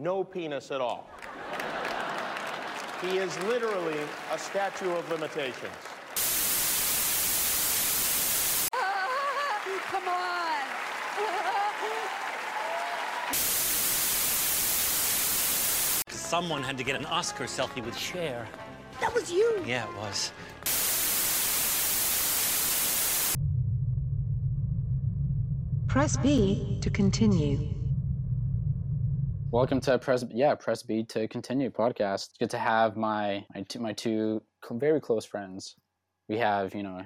no penis at all. He is literally a statue of limitations. Come on! Someone had to get an Oscar selfie with Cher. That was you! Yeah, it was. Press B to continue. Welcome to Press yeah Press B to continue podcast. Good to have my my two, my two very close friends. We have you know,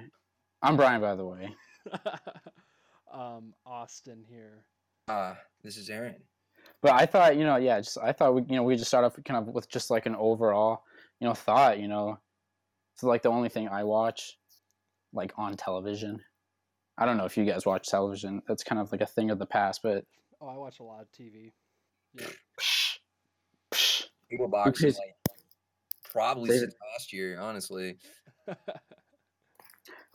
I'm Brian by the way. um, Austin here. Uh, this is Aaron. But I thought you know yeah just I thought we you know we just start off kind of with just like an overall you know thought you know it's like the only thing I watch like on television. I don't know if you guys watch television. That's kind of like a thing of the past, but Oh, I watch a lot of TV. Yeah. People box pays- like probably Favorite- since last year, honestly.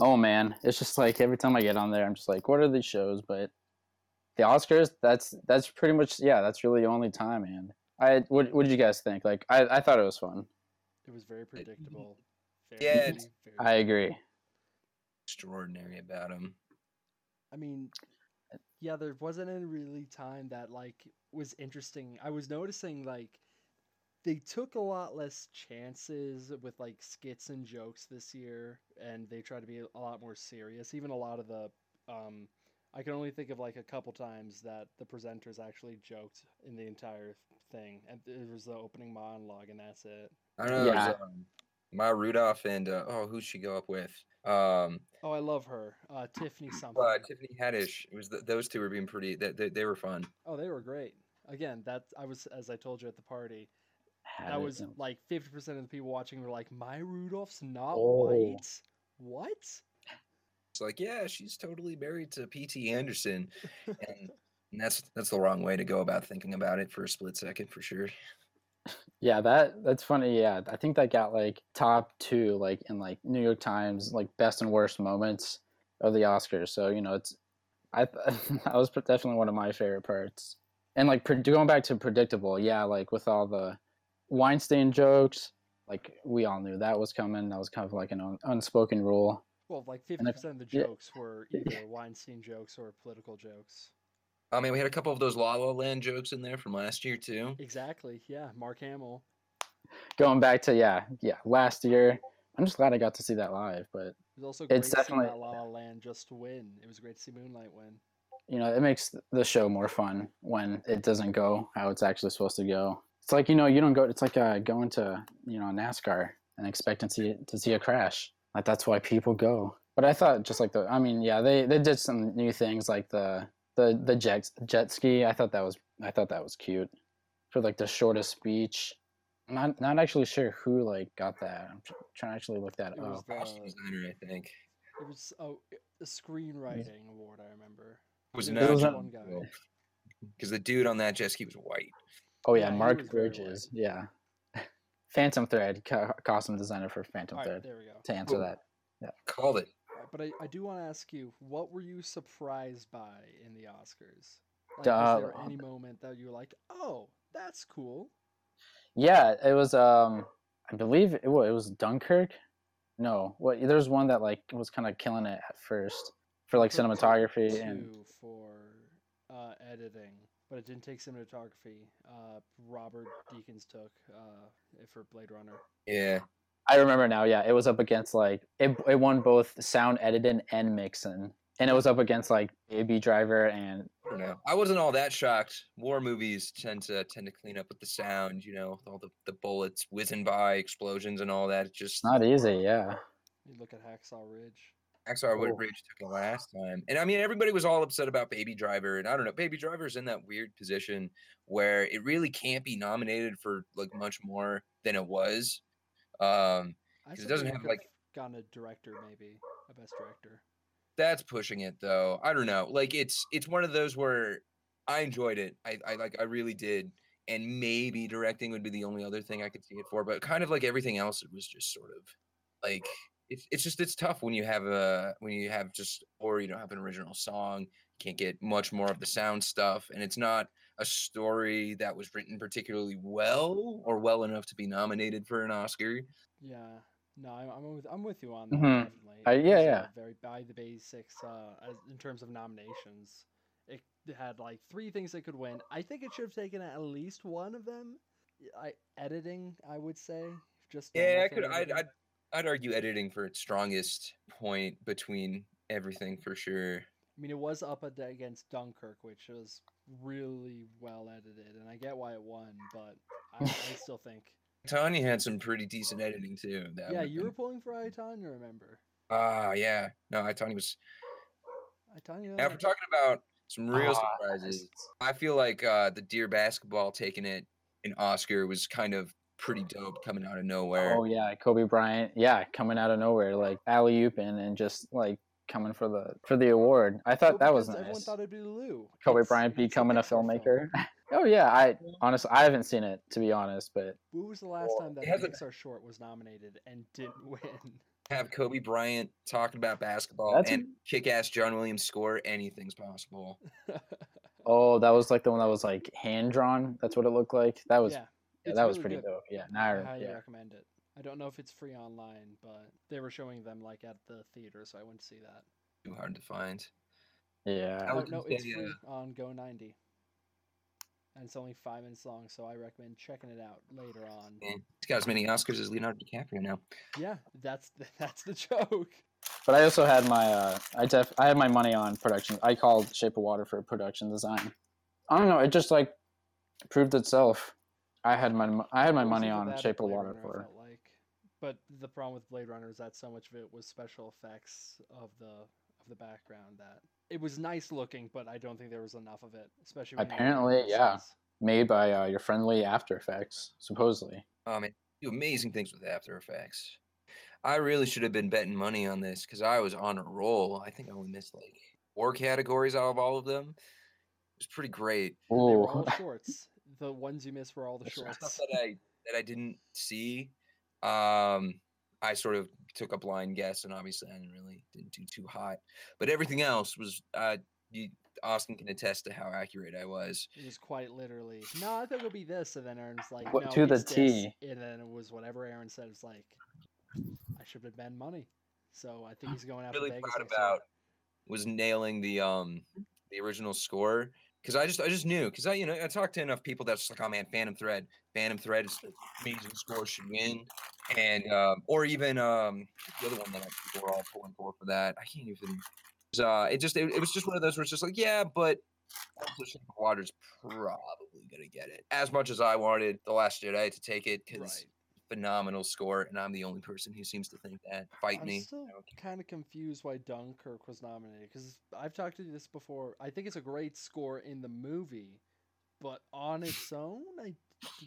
Oh man, it's just like every time I get on there, I'm just like, what are these shows? But the Oscars, that's that's pretty much yeah, that's really the only time, And I what what did you guys think? Like, I I thought it was fun. It was very predictable. Very, Yeah, very, very- I agree. Extraordinary about him. I mean, yeah, there wasn't any really time that like was interesting. I was noticing like they took a lot less chances with like skits and jokes this year, and they tried to be a lot more serious. Even a lot of the, um, I can only think of like a couple times that the presenters actually joked in the entire thing, and it was the opening monologue, and that's it. I don't know. There's, Yeah. um, Maya Rudolph and uh, oh, who'd she go up with? Um, Oh, I love her, uh, Tiffany something. uh, Tiffany Haddish. It was th those two were being pretty. They, they, they were fun. Oh, they were great. Again, that I was as I told you at the party. Had That was know. like fifty percent of the people watching were like, "Maya Rudolph's not Oh. white." What? It's like, yeah, she's totally married to P.T. Anderson, and, and that's that's the wrong way to go about thinking about it for a split second, for sure. Yeah, that that's funny. Yeah, I think that got like top two, like in like New York Times, like best and worst moments of the Oscars. So you know, it's I th- that was definitely one of my favorite parts. And like going back to predictable, yeah, like with all the Weinstein jokes, like we all knew that was coming. That was kind of like an un- unspoken rule. Well, like fifty if- percent of the yeah. jokes were either Weinstein jokes or political jokes. I mean, we had a couple of those La La Land jokes in there from last year too. Exactly. Yeah, Mark Hamill. Going back to yeah, yeah, last year. I'm just glad I got to see that live, but It was also great It's to see definitely- that La La Land just win. It was great to see Moonlight win. you know, it makes the show more fun when it doesn't go how it's actually supposed to go. It's like you know, you don't go. It's like uh, going to you know NASCAR and expecting to see to see a crash. Like that's why people go. But I thought just like the, I mean, yeah, they they did some new things like the the the jet jet ski. I thought that was I thought that was cute for like the shortest speech. I'm not not actually sure who like got that. I'm tr- trying to actually look that It was up. the Costume designer, I think. it was oh a screenwriting award. I remember. Was It not was just one guy. because the dude on that jet ski was white. Oh yeah, Yeah, Mark was very white. Bridges. Yeah, Phantom Thread, co- costume designer for Phantom All right, Thread. there we go. To answer Cool. that. Yeah. Called it. Alright, But I, I do want to ask you, what were you surprised by in the Oscars? Like, Duh, was there um, any moment that you were like, oh, that's cool? Yeah, it was. Um, I believe it was, it was Dunkirk. No, what? There's one that like was kind of killing it at first for like Dunkirk took cinematography and for uh, editing, but it didn't take cinematography. Uh, Robert Deakins took uh, for Blade Runner. Yeah. I remember now. Yeah, it was up against like it. It won both sound editing and mixing, and it was up against like Baby Driver and I don't know. I wasn't all that shocked. War movies tend to tend to clean up with the sound, you know, all the, the bullets whizzing by, explosions and all that. It's just not easy. Yeah. You look at Hacksaw Ridge. Axar Oh. Woodbridge took it last time. And I mean everybody was all upset about Baby Driver. And I don't know, Baby Driver's in that weird position where it really can't be nominated for like much more than it was. Um I 'Cause it doesn't have, like- gotten a director, maybe a best director. that's pushing it though. I don't know. Like it's it's one of those where I enjoyed it. I, I like I really did. And maybe directing would be the only other thing I could see it for. But kind of like everything else, it was just sort of like it's it's just it's tough when you have a when you have just or you don't have an original song, you can't get much more of the sound stuff, and it's not a story that was written particularly well or well enough to be nominated for an Oscar. Yeah. No, I'm, I'm with I'm with you on that. Mhm. Definitely. It yeah, uh, yeah. very by the basics. Uh, as, in terms of nominations, it had like three things it could win. I think it should have taken at least one of them. I editing, I would say. Just Yeah, I could. I'd. I'd I'd argue editing for its strongest point between everything for sure. I mean, it was up against Dunkirk, which was really well edited, and I get why it won, but I, I still think. Tonya had some pretty decent editing too. That yeah, would've you were pulling for I, Tonya, remember? Ah, yeah. No, I Tonya was. I, Tonya. After talking about some real Ah, surprises, I feel like uh, the Dear Basketball taking it an Oscar was kind of pretty dope coming out of nowhere. Oh yeah, Kobe Bryant. Yeah, coming out of nowhere, like alley ooping and just like coming for the for the award. I thought Well, that was because Everyone nice. thought it'd be Lou. Kobe It's- Bryant becoming a filmmaker. oh yeah, I honestly I haven't seen it to be honest, but When was the last Well, time that it a hasn't- Pixar short was nominated and didn't win? Have Kobe Bryant talking about basketball That's a- and kick-ass John Williams score. Anything's possible. oh, that was like the one that was like hand drawn. That's what it looked like. That was yeah, yeah, it's that was pretty good. dope. Yeah, now I I highly yeah. recommend it. I don't know if it's free online, but they were showing them like at the theater, so I went to see that. Too hard to find. Yeah. I Oh, would no, say, it's free uh, on Go 90. And it's only five minutes long, so I recommend checking it out later on. Man, he's got as many Oscars as Leonardo DiCaprio now. Yeah, that's the, that's the joke. But I also had my uh, I def I had my money on production. I called Shape of Water for production design. I don't know. It just like proved itself. I had my I had my money on Shape of Water Runner, I for. Felt like. But the problem with Blade Runner is that so much of it was special effects of the of the background that it was nice looking, but I don't think there was enough of it, especially when you look at Apparently, yeah. scenes. Made by uh, your friendly After Effects, supposedly. Oh man, do amazing things with After Effects. I really should have been betting money on this because I was on a roll. I think I only missed like four categories out of all of them. It was pretty great. They were all shorts. The ones you missed were all the That's right. Stuff that I that I didn't see. Um, I sort of took a blind guess, and obviously I didn't really didn't do too hot. But everything else was. Uh, you, Austin can attest to how accurate I was. It was quite literally. No, I think it'll be this, and then Aaron's like, What- no, to the this," T. And then it was whatever Aaron said. It's like, I should have been money. So I think he's going after really Vegas proud about was nailing the um the original score because I just I just knew because I you know I talked to enough people that's like oh man Phantom Thread Phantom Thread is amazing score should win and um or even um the other one that people were all pulling for for that I can't even it was, uh it just it, it was just one of those where it's just like yeah but also Shape of Water's probably gonna get it as much as I wanted the Last Jedi to take it because Right. Phenomenal score and I'm the only person who seems to think that fight I'm me still I don't kind of confused why Dunkirk was nominated because I've talked to you this before. I think it's a great score in the movie, but on its own, I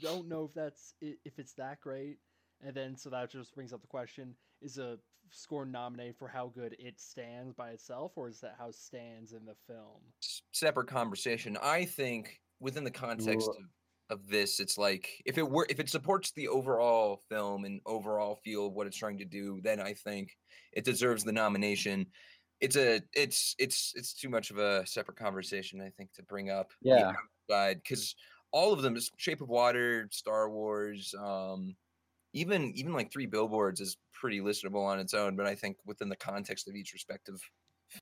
don't know if that's if it's that great. And then so that just brings up the question: Is a score nominated for how good it stands by itself, or is that how it stands in the film? s- separate conversation. I think within the context Ooh. of, of this, it's like if it were if it supports the overall film and overall feel of what it's trying to do, then I think it deserves the nomination. It's a it's it's it's too much of a separate conversation, I think, to bring up. Yeah. because all of them is Shape of Water, Star Wars, um, even even like Three Billboards is pretty listenable on its own, but I think within the context of each respective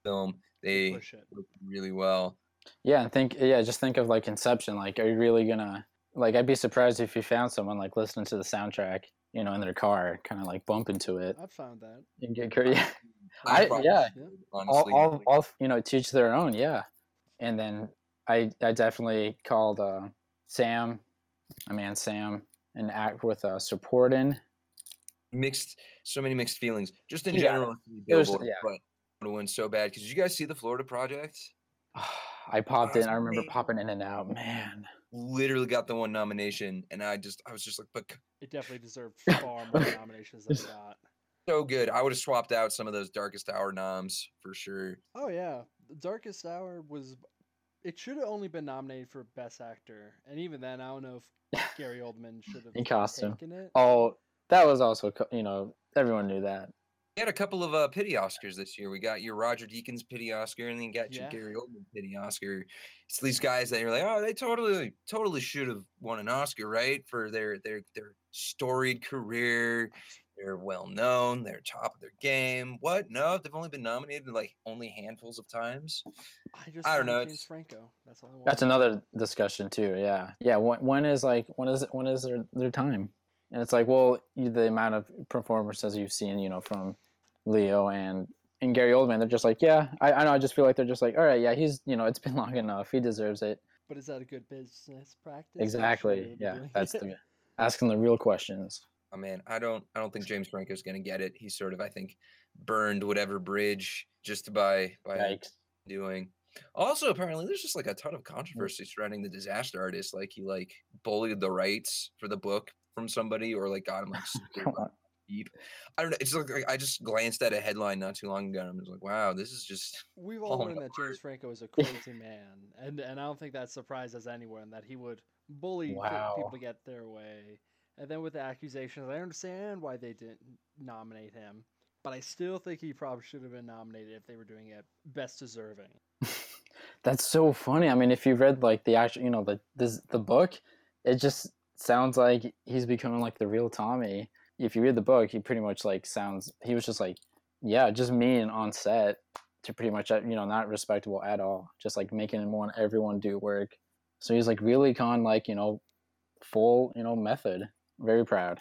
film, They they work really well. Yeah, think yeah, just think of like Inception. Like, are you really gonna like? I'd be surprised if you found someone like listening to the soundtrack, you know, in their car, kind of like bump into it I've found that. and get cur- yeah, I'm I- yeah. Yeah. all, honestly, all, like, all you know, teach their own. Yeah, and then I I definitely called uh, Sam, my man Sam, and act with uh, supporting. mixed, so many mixed feelings, just in Yeah, general. Three it was- yeah. but I win so bad because you guys see the Florida Project? I popped in. that's I remember amazing. popping in and out. Man, Literally got the one nomination, and I just I was just like, but It definitely deserved far more nominations than it got. so good. I would have swapped out some of those Darkest Hour noms for sure. Oh yeah, The Darkest Hour was. It should have only been nominated for Best Actor, and even then, I don't know if Gary Oldman should have In costume. taken it. oh, that was also you know everyone knew that. We had a couple of uh, pity Oscars this year. We got your Roger Deakins pity Oscar, and then you got Yeah. your Gary Oldman pity Oscar. It's these guys that you're like, oh, they totally, totally should have won an Oscar, right? For their their their storied career. They're well known. They're top of their game. What? No, they've only been nominated like only handfuls of times. I just I don't know, James Franco. That's all I want. That's another discussion too. Yeah, yeah. When, when is like when is when is their their time? And it's like, well, the amount of performances you've seen, you know, from Leo and and Gary Oldman, they're just like, yeah, I, I know. I just feel like they're just like, all right, yeah, he's, you know, it's been long enough. He deserves it. But is that a good business practice? Exactly. Yeah, that's the asking the real questions. Oh man, I don't I don't think James Franco's gonna get it. He's sort of, I think, burned whatever bridge just by by Yikes. doing. Also, apparently, there's just like a ton of controversy mm. surrounding the disaster artist. Like he like bullied the rights for the book from somebody, or like got him like super Come on. deep. I don't know. It's like like, I just glanced at a headline not too long ago, and I was like, wow, this is just We've all falling learned that James Franco is a crazy man, and and I don't think that surprises anyone that he would bully fi- people to get their way. And then with the accusations, I understand why they didn't nominate him, but I still think he probably should have been nominated if they were doing it best deserving. That's so funny. I mean, if you read like the actual, you know, the this the book, it just sounds like he's becoming like the real Tommy. If you read the book, he pretty much like sounds. He was just like, yeah, just mean on set to pretty much uh, you know not respectable at all. Just like making him want everyone do work. So he's like really gone like you know, full you know method. Very proud.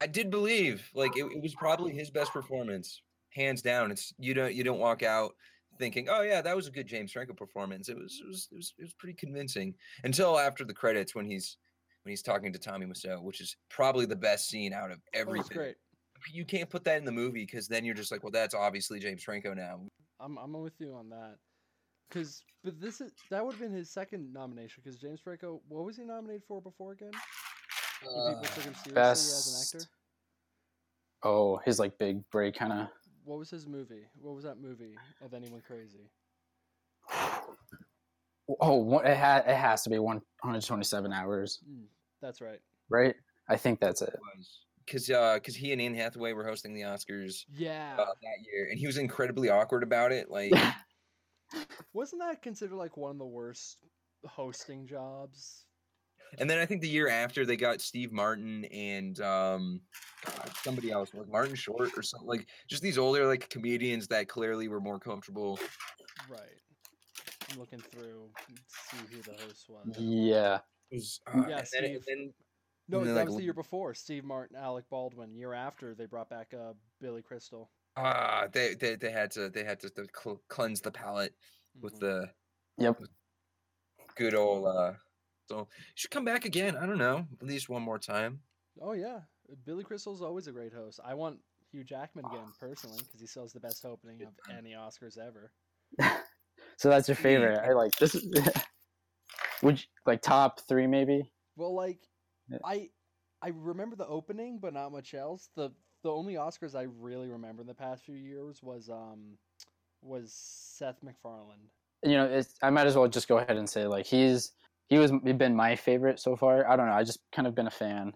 I did believe like it, it was probably his best performance, hands down. It's you don't you don't walk out thinking, oh yeah, that was a good James Franco performance. It was it was it was, it was pretty convincing until after the credits when he's when he's talking to Tommy Wiseau, which is probably the best scene out of That was everything. great. You can't put that in the movie because then you're just like, well, that's obviously James Franco now. I'm I'm with you on that. Cause, but this is that would have been his second nomination. Because James Franco, what was he nominated for before again? When people took him seriously as an actor. Best. Oh, his like big break kind of. What was his movie? What was that movie? And then he went crazy. Oh, one- it ha- it has to be 127 hours, Mm, that's right. right? I think that's it. Was because because he and Anne Hathaway were hosting the Oscars Yeah. uh, that year, and he was incredibly awkward about it. Like. Wasn't that considered like one of the worst hosting jobs? And then I think the year after they got Steve Martin and um, God, somebody else, like Martin Short or something, like just these older like comedians that clearly were more comfortable. Right. I'm looking through to see who the host was. Yeah. It was, uh, Yeah, and then, and then No, and that like, was the year before. Steve Martin, Alec Baldwin. Year after, they brought back uh, Billy Crystal. ah, they, they they had to they had to, to cl- cleanse the palate with Mhm. the Yep. good old. uh So should come back again. I don't know, at least one more time. Oh yeah, Billy Crystal's always a great host. I want Hugh Jackman again personally because he still has the best opening of any Oscars ever. So that's your Me. favorite. I like this. Would you, like top three maybe? Well, like Yeah. I I remember the opening, but not much else. the The only Oscars I really remember in the past few years was um was Seth MacFarlane. You know, it's, I might as well just go ahead and say like he's he was been my favorite so far. I don't know. I just kind of been a fan.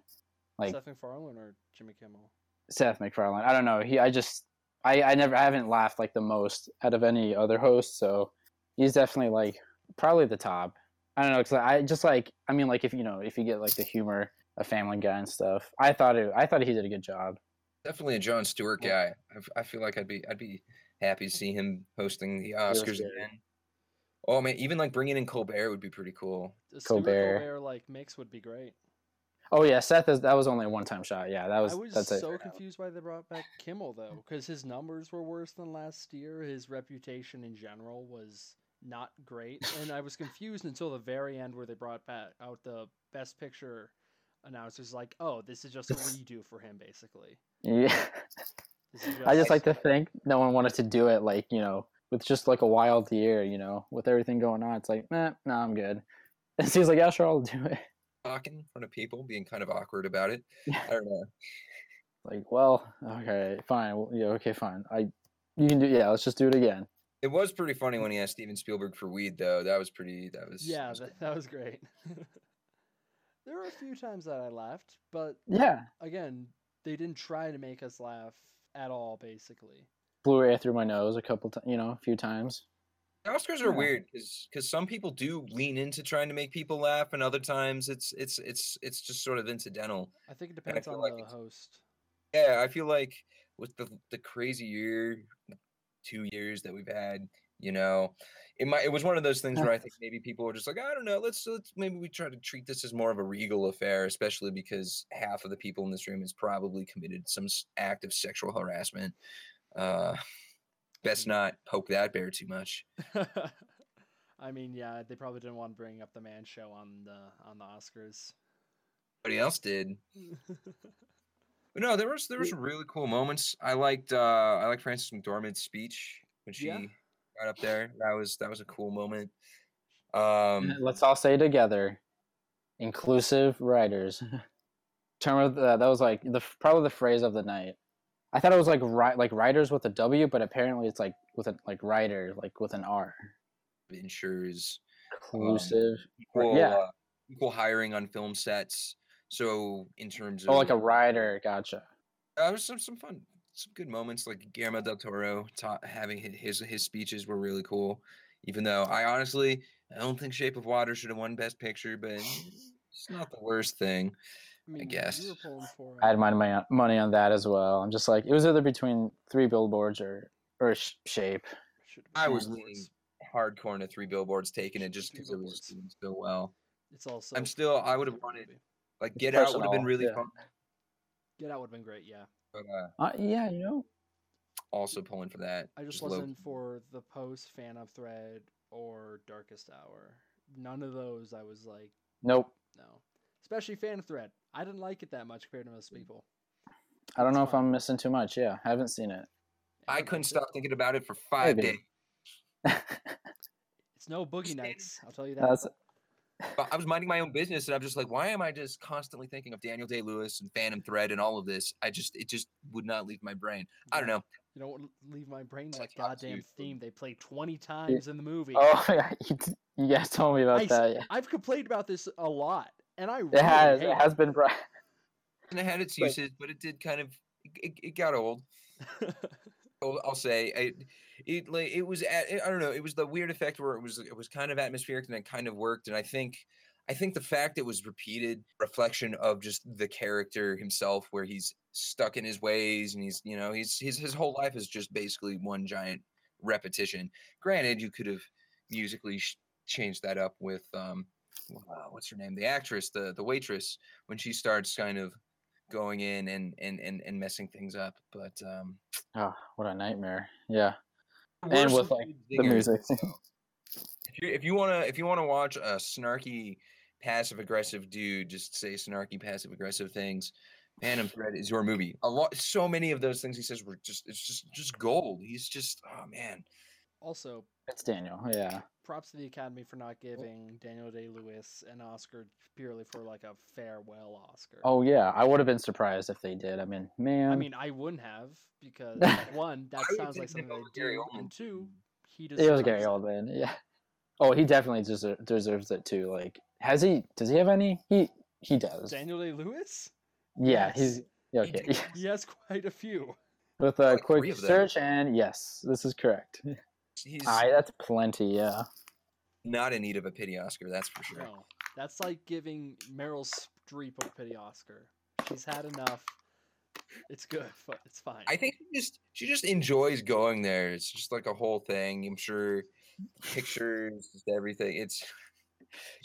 Like Seth MacFarlane or Jimmy Kimmel. Seth MacFarlane. I don't know. He I just I I never I haven't laughed like the most out of any other host. So he's definitely like probably the top. I don't know because I just like I mean like if you know if you get like the humor of Family Guy and stuff. I thought it I thought he did a good job. Definitely a Jon Stewart guy. I, I feel like I'd be I'd be happy to see him hosting the Oscars again. Oh man, even like bringing in Colbert would be pretty cool. A Colbert. Colbert like mix would be great. Oh yeah, Seth is that was only a one time shot. Yeah, that was, I was that's it. so confused why they brought back Kimmel though, because his numbers were worse than last year. His reputation in general was not great, and I was confused until the very end where they brought back out the Best Picture announcers. Like, oh, this is just a redo for him, basically. Yeah. This is I just like to think no one wanted to do it like, you know, with just like a wild year, you know, with everything going on. It's like, nah, no, I'm good. And so he's like, yeah, sure, I'll do it. Talking in front of people, being kind of awkward about it. I don't know. Like, well, okay, fine. Well, yeah, okay, fine. I, you can do, yeah, let's just do it again. It was pretty funny when he asked Steven Spielberg for weed, though. That was pretty. That was. that yeah, was that, that was great. there were a few times that I laughed, but Yeah. again, they didn't try to make us laugh at all, basically. Blew air through my nose a couple times, you know, a few times. The Oscars are Yeah. weird because some people do lean into trying to make people laugh, and other times it's it's it's it's just sort of incidental. I think it depends on like the host. Yeah, I feel like with the the crazy year, two years that we've had, you know, it might it was one of those things where I think maybe people were just like, I don't know, let's let's maybe we try to treat this as more of a regal affair, especially because half of the people in this room has probably committed some act of sexual harassment. Uh, best not poke that bear too much. I mean, yeah, they probably didn't want to bring up the man show on the on the Oscars. Nobody else did. But no, there was there was some really cool moments. I liked uh I like Frances McDormand's speech when she Yeah. got up there. That was that was a cool moment. Um Let's all say together, inclusive writers. Term of the, that was like the probably the phrase of the night. I thought it was like ri- like writers with a W, but apparently it's like with a like writer like with an R. ensures Inclusive. equal, yeah. uh, equal hiring on film sets. So in terms of oh, like a writer. Gotcha. uh, was some some fun, some good moments. Like Guillermo del Toro ta- having his his speeches were really cool. Even though I honestly I don't think Shape of Water should have won Best Picture, but it's not the worst thing. I mean, guess. you were pulling for I had my money money on that as well. I'm just like it was either between three billboards or or sh- shape. I was leaning hardcore into Three Billboards, taking it just because it was doing so well. It's also. I'm still- I would've wanted- movie. Like It's Get Out would have been really yeah. fun, Get Out would have been great. Yeah, but uh, Uh, yeah, you know. also pulling for that. I just low- wasn't for the post Phantom Thread or darkest hour. None of those. I was like, Nope. no. Especially Phantom Thread. I didn't like it that much compared to most people. I don't It's know if. I'm missing too much. Yeah, I haven't seen it. I Everyone couldn't liked it. stop thinking about it for five Maybe. days. It's no boogie nights. I'll tell you that. That's But I was minding my own business, and I'm just like, why am I just constantly thinking of Daniel Day Lewis and Phantom Thread and all of this? I just, it just would not leave my brain. I don't know. You don't leave my brain that like goddamn theme they play 20 times in the movie. Oh yeah, you, d- guys told me about I s- that. Yeah. I've complained about this a lot, and I It really has. It has been brought. And it had its But- uses, but it did kind of, it, it got old. I'll, I'll say I, it like it was at, I don't know it was the weird effect where it was it was kind of atmospheric and it kind of worked and I think I think the fact it was repeated reflection of just the character himself where he's stuck in his ways and he's you know he's his his whole life is just basically one giant repetition. Granted, you could have musically sh- changed that up with um uh, what's her name the actress the the waitress when she starts kind of going in and and and, and messing things up but um Oh, what a nightmare. Yeah. And with, like, the music. though. if you if you wanna if you wanna watch a snarky passive aggressive dude just say snarky passive aggressive things, Phantom Thread is your movie. A lot so many of those things he says were just it's just just gold. He's just oh man. also, It's Daniel. Yeah. Props to the Academy for not giving Daniel Day Lewis an Oscar purely for like a farewell Oscar. Oh yeah, I would have been surprised if they did. I mean, man. I mean, I wouldn't have because one, that sounds like something they do, and two, he it was Gary Oldman. Yeah. Oh, he definitely deser- deserves it too. Like, has he? Does he have any? He he does. Daniel Day Lewis. Yeah, Yes. he's yeah, He He has quite a few. With a Like quick search, and yes, this is correct. He's Aye, that's plenty. Yeah. not in need of a pity Oscar, that's for sure. No, that's like giving Meryl Streep a pity Oscar. She's had enough. It's good, it's fine. I think she just she just enjoys going there. It's just like a whole thing. I'm sure pictures, just everything. It's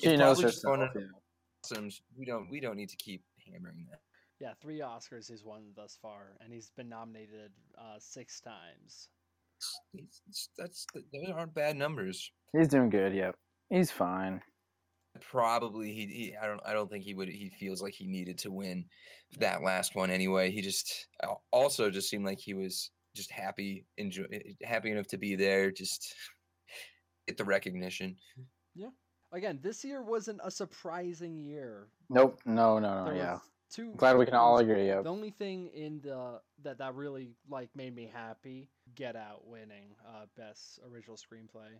She it's knows probably just herself. one of yeah. some we don't we don't need to keep hammering that. yeah, three Oscars he's won thus far, and he's been nominated uh, six times. It's, it's, that's those aren't bad numbers. He's doing good. Yep. He's fine. Probably he, he I don't I don't think he would he feels like he needed to win that last one anyway. He just also just seemed like he was just happy enjoy eh, eh, happy enough to be there just get the recognition. Yeah. Again, this year wasn't a surprising year. Nope. No. No. No. There yeah. was two. Glad we can all agree. Yep. The only thing in the that that really like made me happy, Get Out winning uh, best original screenplay.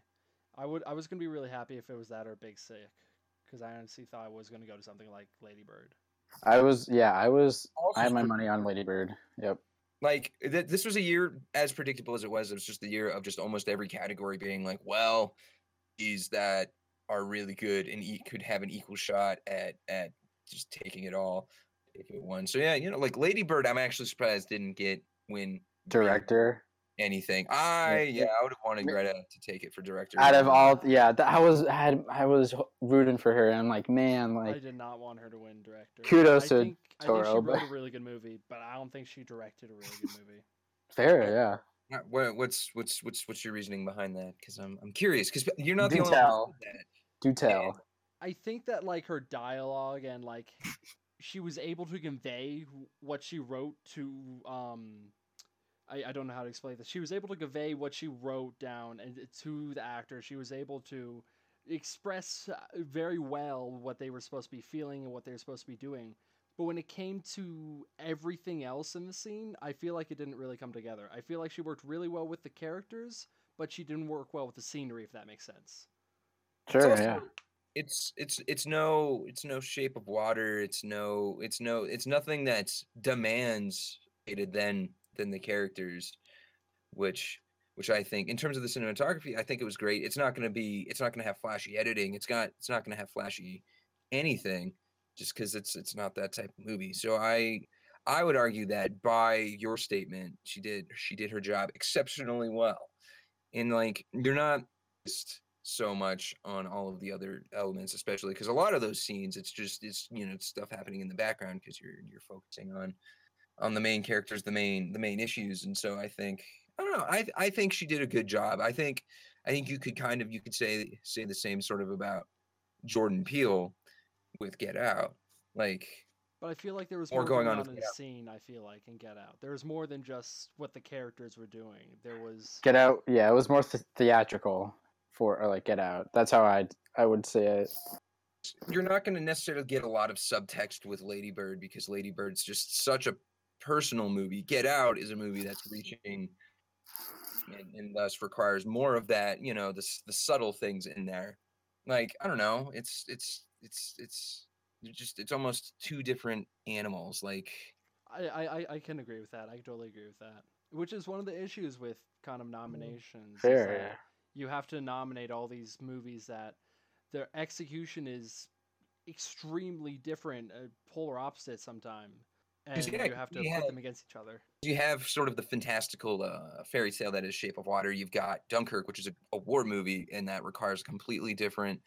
I would I was gonna be really happy if it was that or Big Sick, because I honestly thought I was gonna go to something like Lady Bird. I was. Yeah. I was. Also I had my money on Lady Bird. Yep. Like th- this was a year as predictable as it was. It was just the year of just almost every category being like, well, these that are really good and e- could have an equal shot at at just taking it all if it won. So yeah, you know, like Lady Bird, I'm actually surprised didn't get win Director. anything. I yeah, yeah. I would have wanted Greta to take it for director. Out of all, yeah, th- I was had I was rooting for her, and I'm like, man, like I did not want her to win director. Kudos I to think, I think she Toro, wrote but- a really good movie, but I don't think she directed a really good movie. fair, yeah. Uh, What, what's what's what's what's your reasoning behind that? Because I'm I'm curious. Because you're not the Do only one who tell. that. Do tell. I think that like her dialogue and like she was able to convey what she wrote to um I, I don't know how to explain this. She was able to convey what she wrote down and to the actor. She was able to express uh, very well what they were supposed to be feeling and what they were supposed to be doing. But when it came to everything else in the scene, I feel like it didn't really come together. I feel like she worked really well with the characters, but she didn't work well with the scenery, if that makes sense. Sure, also- yeah. It's it's it's no it's no shape of water. It's no it's no it's nothing that's demands rated than than the characters, which which I think in terms of the cinematography, I think it was great. It's not going to be it's not going to have flashy editing. It's got it's not going to have flashy anything, just because it's it's not that type of movie. So I I would argue that by your statement, she did she did her job exceptionally well. And like you're not just so much on all of the other elements, especially because a lot of those scenes, it's just it's you know it's stuff happening in the background because you're you're focusing on on the main characters, the main the main issues. And so I think I don't know. I I think she did a good job. I think I think you could kind of you could say say the same sort of about Jordan Peele with Get Out. Like But I feel like there was More more, going going on on, with in the scene. I feel like in Get Out, there was more than just what the characters were doing. There was Get out. Yeah, it was more th- theatrical for or like Get Out. That's how I I would say it. you're not going to necessarily get a lot of subtext with Lady Bird because Lady Bird's just such a personal movie. Get Out is a movie that's reaching and, and thus requires more of that, you know, the the subtle things in there. Like I don't know, it's it's it's it's just it's almost two different animals. Like I, I I- I can agree with that. I totally agree with that. Which is one of the issues with kind of mm-hmm. nominations. is Fair, that yeah. You have to nominate all these movies that their execution is extremely different, uh, polar opposite sometime, and yeah, you have to we put had- them against each other. you have sort of the fantastical uh, fairy tale that is Shape of Water. You've got Dunkirk, which is a, a war movie, and that requires a completely different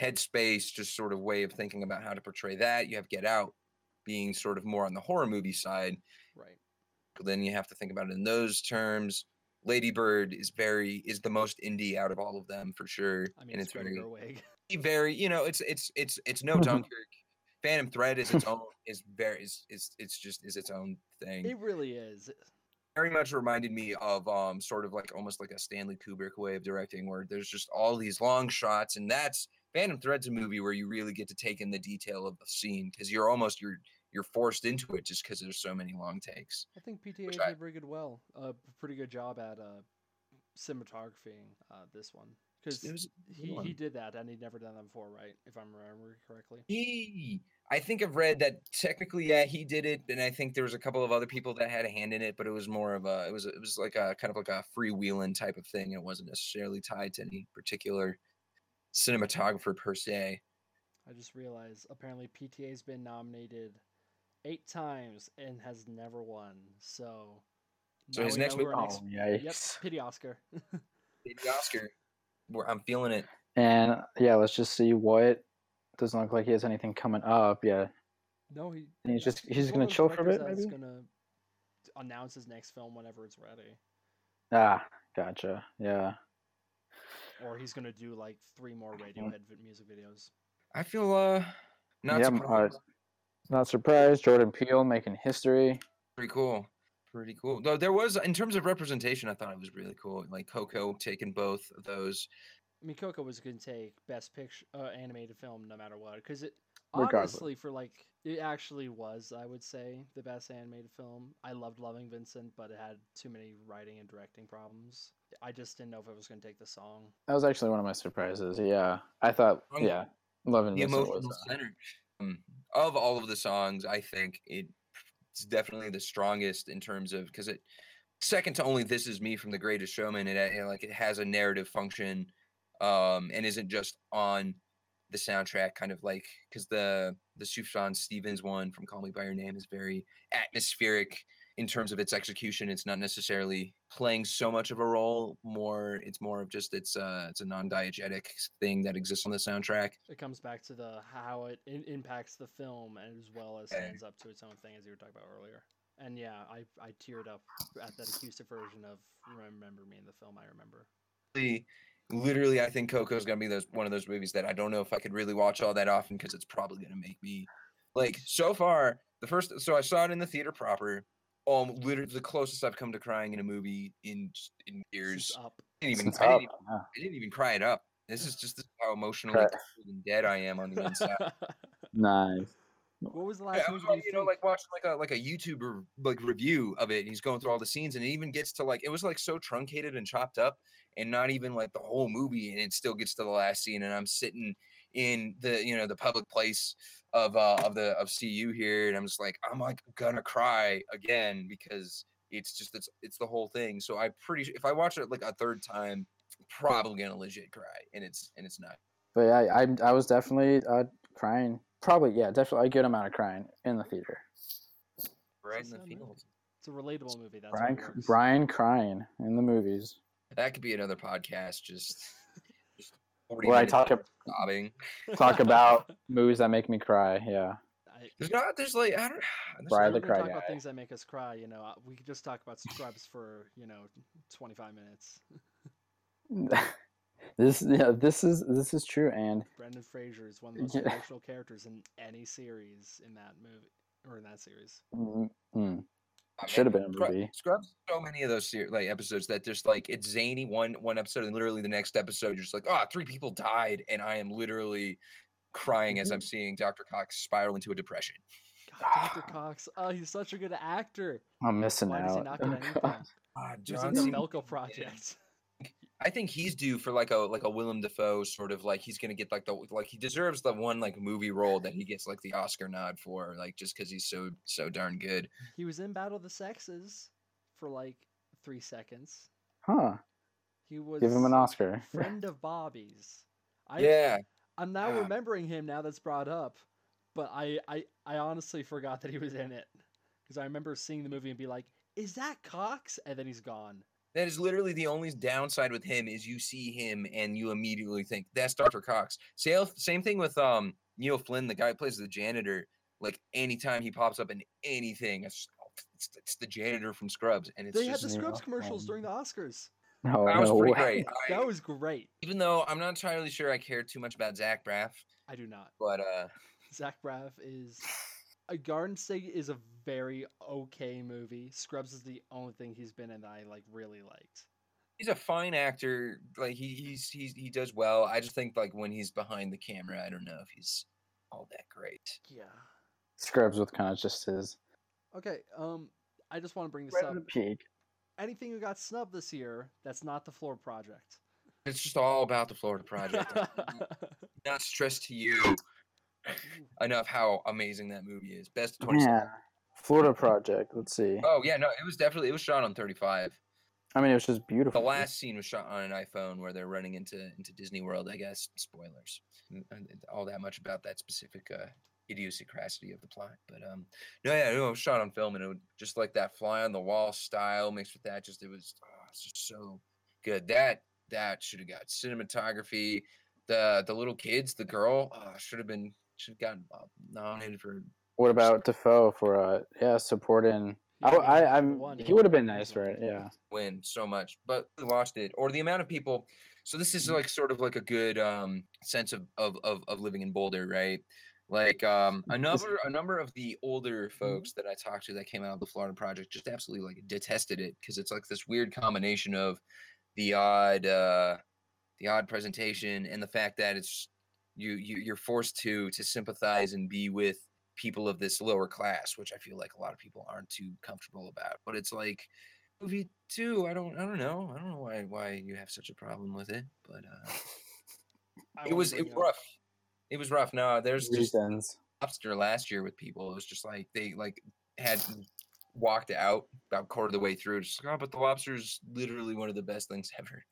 headspace, just sort of way of thinking about how to portray that. You have Get Out being sort of more on the horror movie side. Right. Then you have to think about it in those terms. Lady Bird is very is the most indie out of all of them for sure, I mean, and it's it's very Gerwig. very you know it's it's it's it's no Dunkirk. Phantom Thread is its own is very is is it's just is its own thing It really is. very much reminded me of um sort of like almost like a Stanley Kubrick way of directing where there's just all these long shots and that's Phantom Thread's a movie where you really get to take in the detail of the scene because you're almost you're you're forced into it just because there's so many long takes. I think PTA did I- very good well. A uh, pretty good job at uh, cinematography. Uh, this one because he, he did that and he'd never done that before, right? If I'm remembering correctly. He I think I've read that technically yeah he did it and I think there was a couple of other people that had a hand in it but it was more of a it was it was like a kind of like a freewheeling type of thing it wasn't necessarily tied to any particular cinematographer per se. I just realized apparently PTA's been nominated eight times and has never won. So. So now his we next know mov- who our next- Oh Yep, pity Oscar. pity Oscar. Where I'm feeling it. And yeah, let's just see what. Doesn't look like he has anything coming up. Yeah, no, he. And he's just- he's gonna chill for a bit, that's maybe? gonna announce his next film whenever it's ready, ah, gotcha. Yeah, or he's gonna do like three more Radiohead vi- music videos. I feel uh not Yeah, I'm, uh, surprised. Not surprised. Jordan Peele making history. Pretty cool. Pretty cool. Though there was in terms of representation, I thought it was really cool. Like Coco taking both of those. I mean, Coco was going to take Best Picture uh, animated film no matter what, because it Regardless. honestly for like it actually was, I would say, the best animated film. I loved Loving Vincent, but it had too many writing and directing problems. I just didn't know if it was going to take the song. That was actually one of my surprises. Yeah, I thought. Yeah, Loving The Vincent emotional was. uh, center um, of all of the songs, I think it's definitely the strongest in terms of because it second to only this is me from the greatest showman it, uh, like it has a narrative function um and isn't just on the soundtrack kind of like because the the Sufjan Stevens one from Call Me by Your Name is very atmospheric in terms of its execution. It's not necessarily playing so much of a role. More, it's more of just it's uh it's a non-diegetic thing that exists on the soundtrack. It comes back to the how it in- impacts the film as well as stands up to its own thing, as you were talking about earlier. And yeah, I I teared up at that acoustic version of "Remember Me" in the film. I remember. Literally- Literally, I think Coco's gonna be those one of those movies that I don't know if I could really watch all that often because it's probably gonna make me like so far the first. So I saw it in the theater proper. Um, literally the closest I've come to crying in a movie in in years. Up. I didn't even, I didn't Up, even, yeah. I didn't even cry it up. This is just this is how emotionally cold and dead I am on the inside. Nice. what was the Yeah, last I was movie? like, you know, like watching like a like a YouTuber like review of it, and he's going through all the scenes, and it even gets to like it was like so truncated and chopped up, and not even like the whole movie, and it still gets to the last scene, and I'm sitting in the you know the public place of uh of the of CU here, and I'm just like I'm like gonna cry again because it's just it's it's the whole thing. So I pretty if I watch it like a third time, probably gonna legit cry, and it's and it's not. But yeah, I I was definitely uh, crying. Probably yeah, definitely a good amount of crying in the theater. Right in It's the a field. It's a relatable movie. That's Brian what cr- works. Brian crying in the movies. That could be another podcast. Just, just 40 Where I talk of ab- sobbing. Talk about movies that make me cry. Yeah. I, There's not. There's like I don't. There's Brian we're the Cry talk about things that make us cry. You know, uh, we could just talk about Scrubs for you know 25 minutes. this yeah, this is this is true and Brendan Fraser is one of the most Yeah. emotional characters in any series in that movie or in that series. mm, I should have been a Scrub- movie. Scrubs. So many of those ser- like episodes that just like it's zany one one episode and literally the next episode you're just like oh three people died and I am literally crying as I'm seeing Dr. Cox spiral into a depression. God, Dr. Cox. Oh, he's such a good actor. I'm missing Why out. does he not get Oh, anything? God. Ah, was John in the Cena- Melko Project. I think he's due for like a like a Willem Dafoe sort of like he's gonna get like the like he deserves the one like movie role that he gets like the Oscar nod for like just because he's so so darn good. He was in Battle of the Sexes for like three seconds. Huh. He was Give him an Oscar. friend of Bobby's. I, yeah, I'm now remembering him now that's brought up, but I, I, I honestly forgot that he was in it because I remember seeing the movie and be like, "Is that Cox?" And then he's gone. That is literally the only downside with him is you see him and you immediately think that's Dr. Cox. Same same thing with um Neil Flynn, the guy who plays the janitor. Like anytime he pops up in anything, it's, oh, it's, it's the janitor from Scrubs, and it's they had the Neil Scrubs commercials during the Oscars. No, that was no pretty way. great. I- That was great. even though I'm not entirely sure I care too much about Zach Braff, I do not. but uh. Zach Braff is. A Garden State is a very okay movie. Scrubs is the only thing he's been in that I like really liked. he's a fine actor. Like he he's he's he does well. I just think like when he's behind the camera, I don't know if he's all that great. Yeah. Scrubs with kind of just his Okay. Um, I just want to bring this right up. at the peak. Anything who got snubbed this year that's not the Floor Project. It's just all about the Florida Project. Not stressed to you enough how amazing that movie is. Best of 27. Yeah. Florida Project. Let's see. Oh yeah, no, it was definitely it was shot on 35. I mean, it was just beautiful. The last scene was shot on an iPhone where they're running into into Disney World. I guess spoilers. N- n- All that much about that specific uh, idiosyncrasy of the plot, but um, no, yeah, no, it was shot on film, and it would just like that fly on the wall style mixed with that. Just it was, oh, it's just so good. That that should have got cinematography. The the little kids, the girl, uh, should have been should have gotten uh, nominated for. What about Dafoe for uh yeah supporting? I, I, I am one he would have been nice original. for it. Yeah. win so much, but we watched it or the amount of people. So this is like sort of like a good um sense of of of, of living in Boulder, right? Like um a number a number of the older folks that I talked to that came out of the Florida Project just absolutely like detested it because it's like this weird combination of the odd uh the odd presentation and the fact that it's you, you you're forced to to sympathize and be with people of this lower class, which I feel like a lot of people aren't too comfortable about. But it's like movie two. I don't I don't know. I don't know why why you have such a problem with it, but uh, it was it was rough. It was rough. No, there's just lobster last year with people. It was just like they like had walked out about quarter of the way through. Just like, oh, but the lobster's literally one of the best things ever.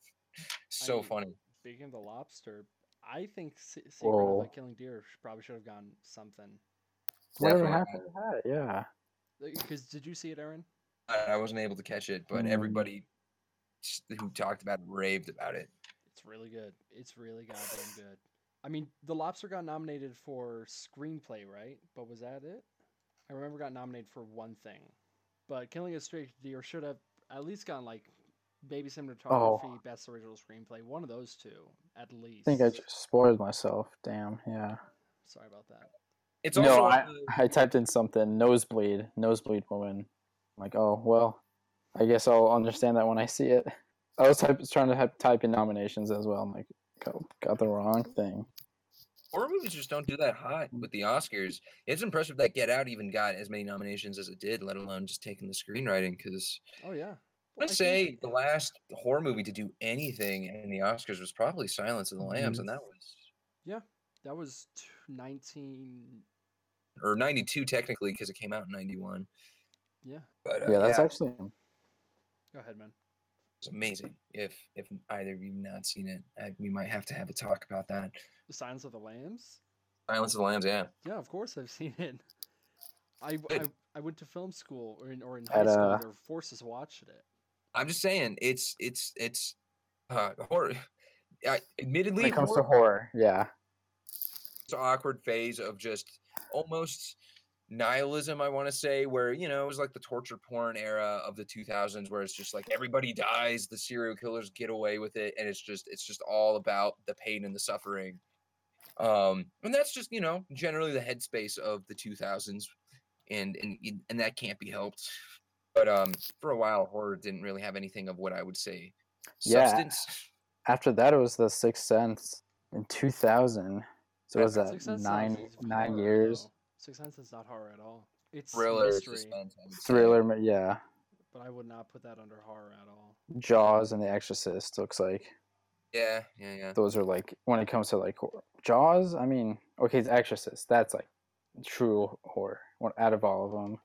so mean, funny. Speaking of the lobster, I think Se- Sacred Whoa. of the Killing Deer probably should have gotten something. Whatever Definitely. happened to that? Yeah. Because did you see it, Aaron? I, I wasn't able to catch it, but Mm. everybody who talked about it raved about it. It's really good. It's really goddamn good. I mean, The Lobster got nominated for screenplay, right? But was that it? I remember got nominated for one thing. But Killing a Stray Deer should have at least gotten like baby cinematography, oh. best original screenplay, one of those two at least. I think I just spoiled myself. Damn. Yeah. Sorry about that. It's also No, I, the- I typed in something nosebleed, nosebleed woman. I'm like, oh well, I guess I'll understand that when I see it. I was type, trying to have, type in nominations as well. I'm like, got, got the wrong thing. horror movies just don't do that hot with the Oscars. It's impressive that Get Out even got as many nominations as it did, let alone just taking the screenwriting. Because Oh yeah. I'd I think- say the last horror movie to do anything in the Oscars was probably Silence of the Lambs, and that was yeah, that was 19 or '92 technically because it came out in '91. Yeah. But uh, Yeah, that's yeah, actually Go ahead, man. it's amazing. If if either of you have not seen it, I, we might have to have a talk about that. The Silence of the Lambs? Silence of the Lambs, yeah. Yeah, of course I've seen it. I, I, I went to film school or in, or in high At, school. uh, They were forced us to watch it. I'm just saying, it's it's it's uh, horror. I, admittedly, when it comes to horror- horror. Yeah. this awkward phase of just almost nihilism i want to say where you know it was like the torture porn era of the 2000s where it's just like everybody dies the serial killers get away with it and it's just it's just all about the pain and the suffering um and that's just you know generally the headspace of the 2000s and and and that can't be helped but um for a while horror didn't really have anything of what i would say Yeah. substance After that, it was The Sixth Sense in 2000. So Yeah, was that nine nine years? Sixth Sense is not horror at all. It's thriller mystery, suspense I would say. Thriller. Yeah. but I would not put that under horror at all. Jaws and The Exorcist looks like yeah yeah yeah those are like when it comes to like hor- Jaws. I mean, okay, it's Exorcist. That's like true horror. One out of all of them,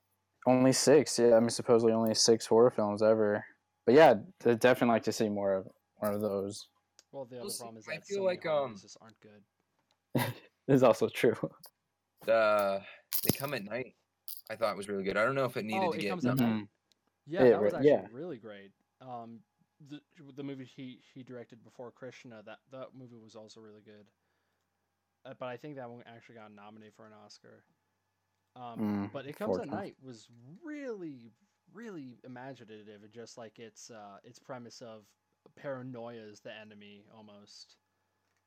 only six. Yeah, I mean, supposedly only six horror films ever. But yeah, I'd definitely like to see more of more of those. Well, the other see, problem is I feel so like, horror um, movies just aren't good. Is also true. the they come at night i thought was really good i don't know if it needed Oh, to it get comes at night. Mhm. Yeah, Yeah, that was actually yeah. really great. Um, the the movie he he directed before Krisha that that movie was also really good. Uh, but I think that one actually got nominated for an Oscar. Um, Mm, but it comes at night was really really imaginative and just like its uh its premise of paranoia is the enemy almost.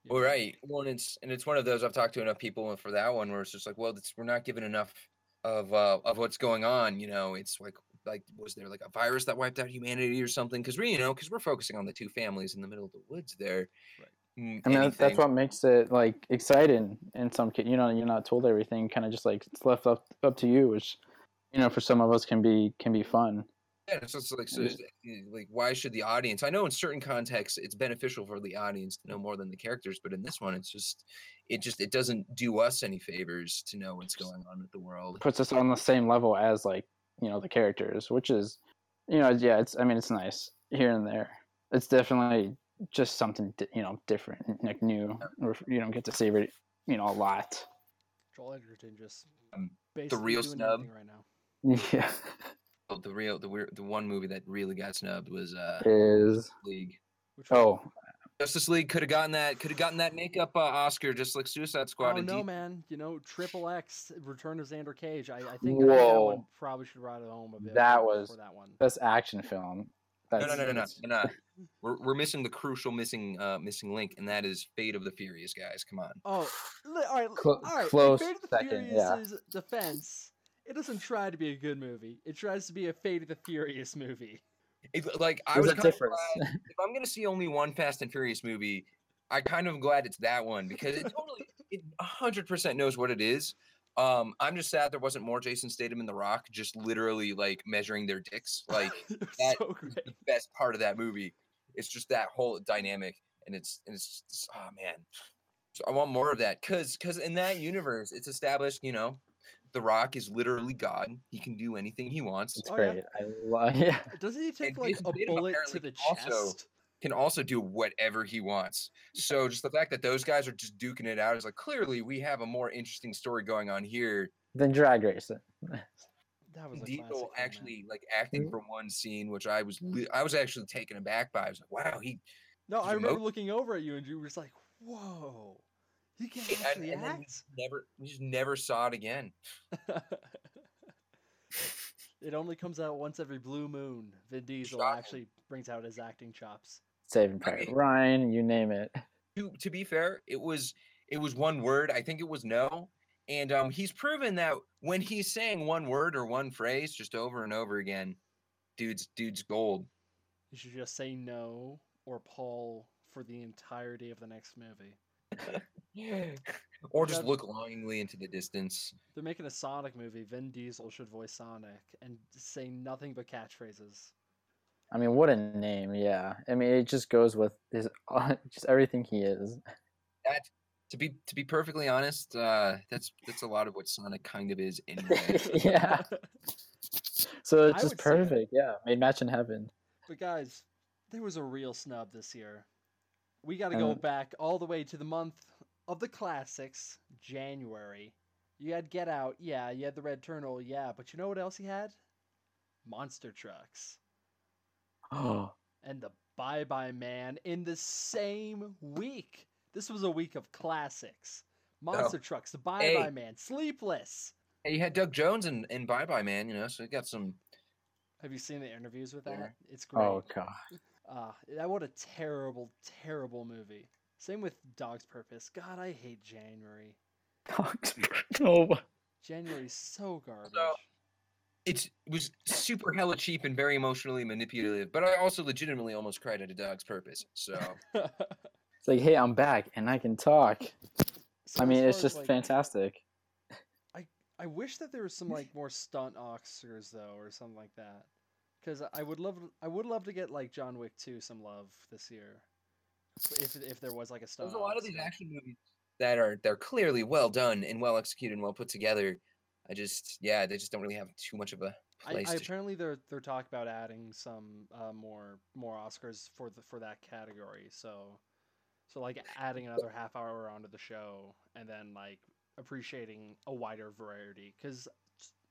you well know? right well and it's and it's one of those i've talked to enough people for that one where it's just like well it's, we're not given enough of uh of what's going on you know it's like like was there like a virus that wiped out humanity or something because we you know because we're focusing on the two families in the middle of the woods there Right. Mm, I mean, that's, that's what makes it like exciting. In some case, you know, you're not told everything. Kind of just like it's left up up to you, which you know, for some of us can be can be fun. Yeah, it's just like so, uh, like why should the audience? I know in certain contexts it's beneficial for the audience to know more than the characters, but in this one, it's just it just it doesn't do us any favors to know what's going on with the world. Puts us on the same level as like you know the characters, which is you know yeah, it's I mean it's nice here and there. It's definitely just something you know different, like new, or you don't get to see it you know a lot. Joel Edgerton just Um, basically real doing snub. right now. Yeah, Oh, the real the weird the one movie that really got snubbed was uh is League. Which one? oh Justice League could have gotten that could have gotten that makeup uh, Oscar just like Suicide Squad Oh no, D- man! You know, Triple X, Return of Xander Cage. I, I think, I think that one probably should ride it home a bit. That was- that one. best action film. No, That's, no, no, no, no, that's- no, no. We're, we're missing the crucial missing uh missing link, and that is Fate of the Furious, guys. Come on. Oh, li- all right, l- Clo- all right. close Fate of the second, yeah. Defense, it doesn't try to be a good movie. It tries to be a Fate of the Furious movie. It- like I There's was a difference. Glad, if I'm gonna see only one Fast and Furious movie, I kind of glad it's that one because it totally, it 100 percent knows what it is. Um, I'm just sad there wasn't more Jason Statham in The Rock, just literally like measuring their dicks. Like It was that so is the best part of that movie. It's just that whole dynamic, and it's and it's just, oh man. So I want more of that because because in that universe, it's established, you know, The Rock is literally God. He can do anything he wants. It's Oh, yeah. great. I love. Yeah. Doesn't he take And like Jason a Statham bullet to apparently the also- chest? Can also do whatever he wants. So just the fact that those guys are just duking it out is like clearly we have a more interesting story going on here. than drag racing. That was a Diesel classic film, man. actually like acting Mhm. for one scene, which I was I was actually taken aback by. I was like, wow, he No, I remember know- looking over at you and you were just like, "Whoa, he can and, actually and then you act." never you just never saw it again. it only comes out once every blue moon. Vin Diesel Shocking. actually brings out his acting chops. Saving Private mean- Ryan, you name it. to to be fair, it was it was one word. I think it was no. And um, he's proven that when he's saying one word or one phrase just over and over again, dude's dude's gold. You should just say no or Paul for the entirety of the next movie. or just look longingly into the distance. They're making a Sonic movie. Vin Diesel should voice Sonic and say nothing but catchphrases. I mean, what a name. Yeah. I mean, it just goes with his just everything he is. That to be to be perfectly honest, uh, that's that's a lot of what Sonic kind of is anyway. yeah. So I it's just would say it. perfect. Yeah. Made match in heaven. But guys, there was a real snub this year. We got to go Uh. back all the way to the month of the classics, January. You had Get Out, yeah. You had The Red Turtle, yeah. But you know what else he had? Monster Trucks and the Bye Bye Man in the same week. This was a week of classics. Monster Trucks, the Bye Hey. Bye Man, Sleepless. Hey, you had Doug Jones and, and Bye Bye Man, you know, so you got some. Have you seen the interviews with Yeah. that? It's great. oh God. Uh, that what a terrible, terrible movie. Same with Dog's Purpose. God, I hate January. Dog's No. January's so garbage. It's, it was super hella cheap and very emotionally manipulative, but I also legitimately almost cried at a dog's purpose. So It's like, hey, I'm back and I can talk. So I mean, it's just like, fantastic. I I wish that there was some like more stunt Oscars though, or something like that. Because I would love, I would love to get like John Wick 2 some love this year. If if there was like a stunt. there's a lot of these action movies that are they're clearly well done and well executed and well put together. I just yeah, they just don't really have too much of a place. I to apparently they're they're talking about adding some uh, more more Oscars for the for that category. So so like adding another half hour onto the show and then like appreciating a wider variety because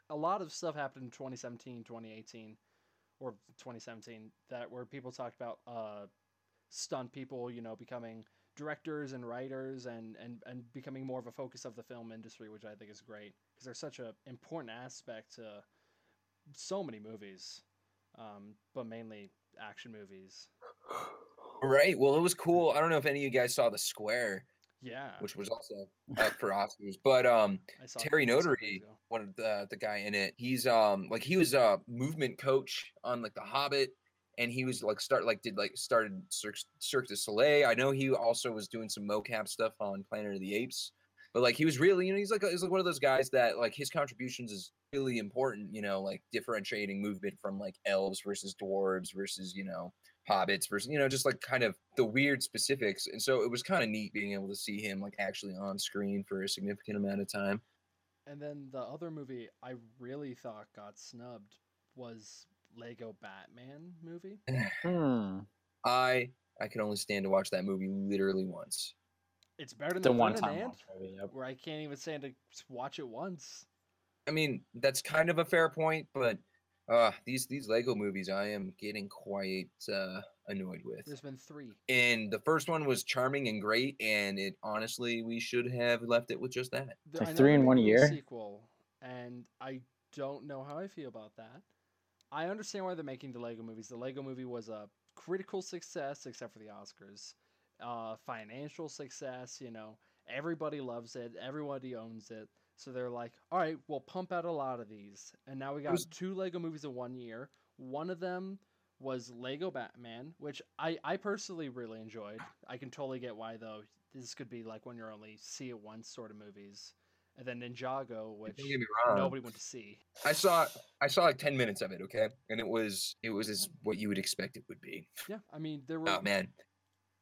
a lot of stuff happened in 2017 2018 or 2017 that where people talked about uh stunt people you know becoming directors and writers and and and becoming more of a focus of the film industry which i think is great because they're such a important aspect to so many movies, um, but mainly action movies. right. Well, it was cool. I don't know if any of you guys saw The Square, Yeah, which was also up for Oscars, but um, I saw it Terry Notary, one of the the guy in it, he's um like he was a movement coach on like The Hobbit, and he was like start like did like started Cirque, Cirque du Soleil. I know he also was doing some mocap stuff on Planet of the Apes, but like he was really you know he's like he's like one of those guys that like his contributions is really important. You know, like differentiating movement from like elves versus dwarves versus you know hobbits versus you know just like kind of the weird specifics and so it was kind of neat being able to see him like actually on screen for a significant amount of time And then the other movie I really thought got snubbed was Lego Batman movie. Hmm. i i could only stand to watch that movie literally once It's better than The the one time watch movie. Yep. where I can't even stand to watch it once. i mean that's kind of a fair point but uh these these lego movies i am getting quite uh annoyed with There's been three. and the first one was charming and great and it honestly we should have left it with just that There- like three in one year? Sequel, and I don't know how I feel about that. I understand why they're making the Lego movies. The Lego movie was a critical success, except for the Oscars. Uh, financial success, you know, everybody loves it, everybody owns it. So they're like, all right, we'll pump out a lot of these. And now we got was- two Lego movies in one year. One of them was Lego Batman, which I, I personally really enjoyed. I can totally get why, though. This could be like one you're only see it once sort of movies. And then Ninjago, which don't get me wrong nobody went to see. I saw I saw like ten minutes of it, okay, and it was it was as what you would expect it would be. Yeah, I mean there were Oh man,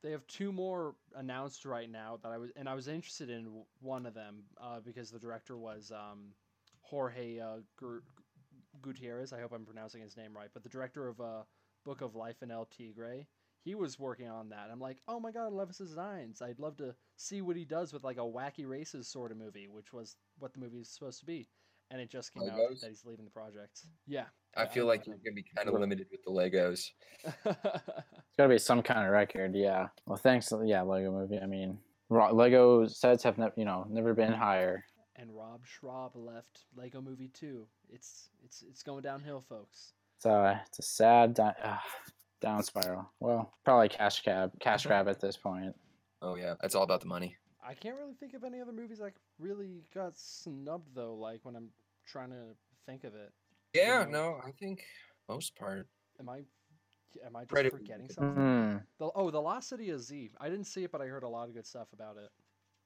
they have two more announced right now that I was and I was interested in one of them uh, because the director was um, Jorge uh, Gur- Gutierrez. I hope I'm pronouncing his name right, but the director of uh, Book of Life in El Tigre. He was working on that. I'm like, oh my god, I love his designs. I'd love to see what he does with like a wacky races sort of movie, which was what the movie is supposed to be. And it just came out that he's leaving the project. Yeah. I yeah, feel know like you're gonna be kind of limited with the Legos. It's got to be some kind of record, yeah. Well, thanks, yeah, Lego Movie. I mean, Ro- Lego sets have never, you know, never been higher. and Rob Schrab left Lego Movie 2. It's it's it's going downhill, folks. It's uh, it's a sad di- uh, down spiral. Well, probably cash cab, cash grab at this point. Oh yeah, it's all about the money. I can't really think of any other movies like really got snubbed though. Like when I'm trying to think of it, Yeah, know. no, I think most part. am I am I just Predator. forgetting something? Hmm. The, oh, The Lost City of Z. I didn't see it, but I heard a lot of good stuff about it.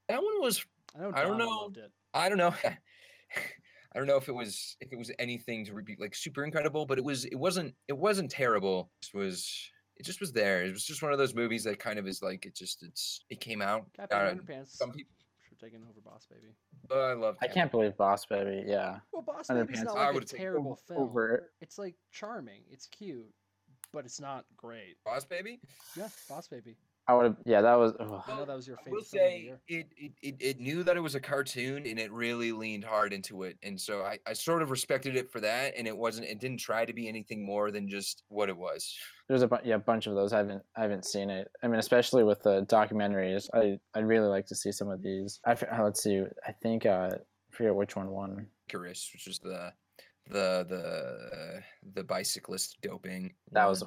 That one was I know I don't know. loved it. I don't know. I don't know if it was if it was anything to be like super incredible, but it was it wasn't it wasn't terrible. It was it just was there. It was just one of those movies that kind of is like it just it's it came out. Captain uh, Underpants. some people Should have taken over Boss Baby. uh, I love. I can't believe Boss Baby. Yeah, Well, Boss Underpants. Baby's not like a terrible film. over. It's like charming. It's cute, but it's not great. Boss Baby. Yeah, Boss Baby. I would have. Yeah, that was. ugh. I know that was your favorite. I will favorite film of say it, it, it, it knew that it was a cartoon and it really leaned hard into it. And so I, I sort of respected it for that. And it wasn't, it didn't try to be anything more than just what it was. There's a bu- yeah bunch of those. I haven't I haven't seen it. I mean, especially with the documentaries. I I'd really like to see some of these. I f- uh, let's see. I think uh, I forget which one won. Icarus, which is the, the, the, the bicyclist doping. That was.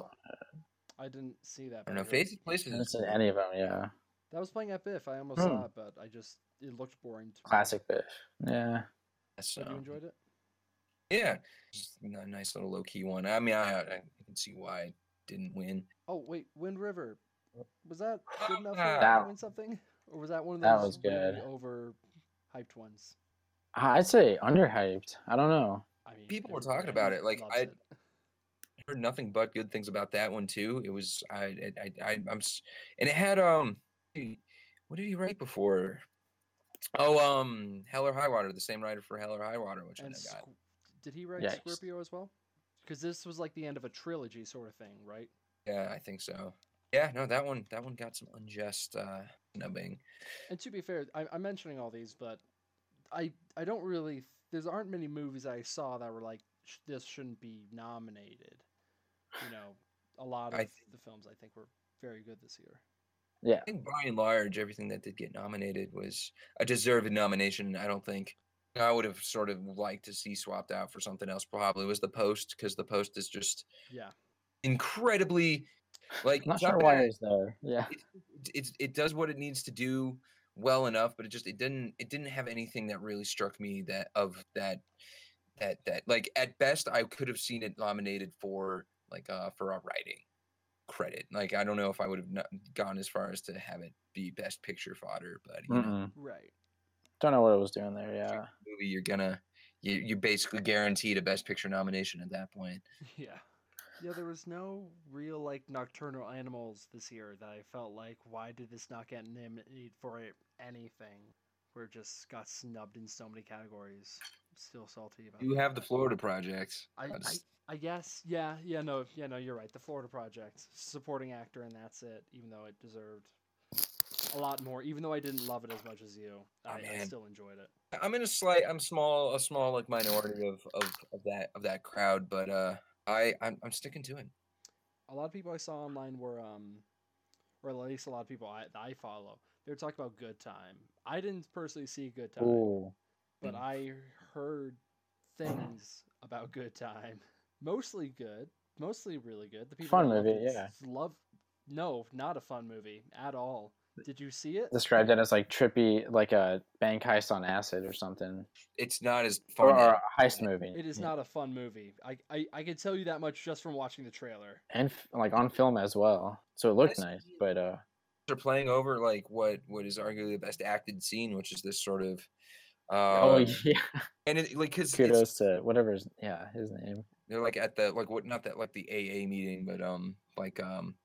One. I didn't see that. I don't know. but you're- Faces Places. I haven't is- seen any of them. Yeah, That was playing at Biff. I almost Hmm. saw it, but I just it looked boring to me. classic Biff. Yeah. So, But you enjoyed it? yeah, just a nice little low key one. I mean, I, I can see why it didn't win. Oh wait, Wind River. Was that good enough for. That- to win something, or was that one of That those was really over hyped ones? I'd say underhyped. I don't know. I mean, People were talking about it, like, I- it. Heard nothing but good things about that one too. It was I I I, I I'm and it had um what did he write before? Oh um Hell or High Water, the same writer for Hell or High Water, which I And never got. Did he write Yikes. Sicario as well? Because this was like the end of a trilogy sort of thing, right? Yeah, I think so. Yeah, no, that one that one got some unjust uh snubbing. And to be fair, I, I'm mentioning all these, but I I don't really. There's aren't many movies I saw that were like this shouldn't be nominated. You know, a lot of I the films I think were very good this year. Yeah. I think by and large, everything that did get nominated was a deserved nomination. I don't think I would have sort of liked to see swapped out for something else. Probably was the post because the post is just Yeah, incredibly like I'm not sure why bad. it's there. Yeah. it, it's it does what it needs to do well enough, but it just it didn't it didn't have anything that really struck me that of that that that like at best I could have seen it nominated for like uh for a writing credit. Like I don't know if I would have not gone as far as to have it be best picture fodder, but you know, Mm-mm. right. Don't know what it was doing there. Yeah. movie you're gonna you you basically guaranteed a best picture nomination at that point. Yeah. Yeah, there was no real like nocturnal animals this year that I felt like why did this not get nominated for anything? Where it just got snubbed in so many categories. Still salty about. It. You that. have the Florida Project. I, I, That's- I guess, yeah, yeah, no, yeah, no, you're right. The Florida Project, supporting actor, and that's it. Even though it deserved a lot more, even though I didn't love it as much as you, Oh, I, I, still enjoyed it. I'm in a slight, I'm small, a small like minority of of, of that of that crowd, but uh, I I'm, I'm sticking to it. A lot of people I saw online were, um, or at least a lot of people I, I follow, they were talking about Good Time. I didn't personally see Good Time, Ooh. but I heard things about Good Time. Mostly good, mostly really good. The people Fun movie, it yeah. Love, no, not a fun movie at all. Did you see it? Described it as like trippy, like a bank heist on acid or something, It's not as fun. or, or as- a heist movie. It is yeah. not a fun movie. I, I I can tell you that much just from watching the trailer. and f- like on film as well. So it looked Nice. nice, but uh, They're playing over like what what is arguably the best acted scene, which is this sort of. Oh Um, yeah, and it like because kudos to whatever's yeah his name. they're like at the like what not that like the AA meeting, but um like um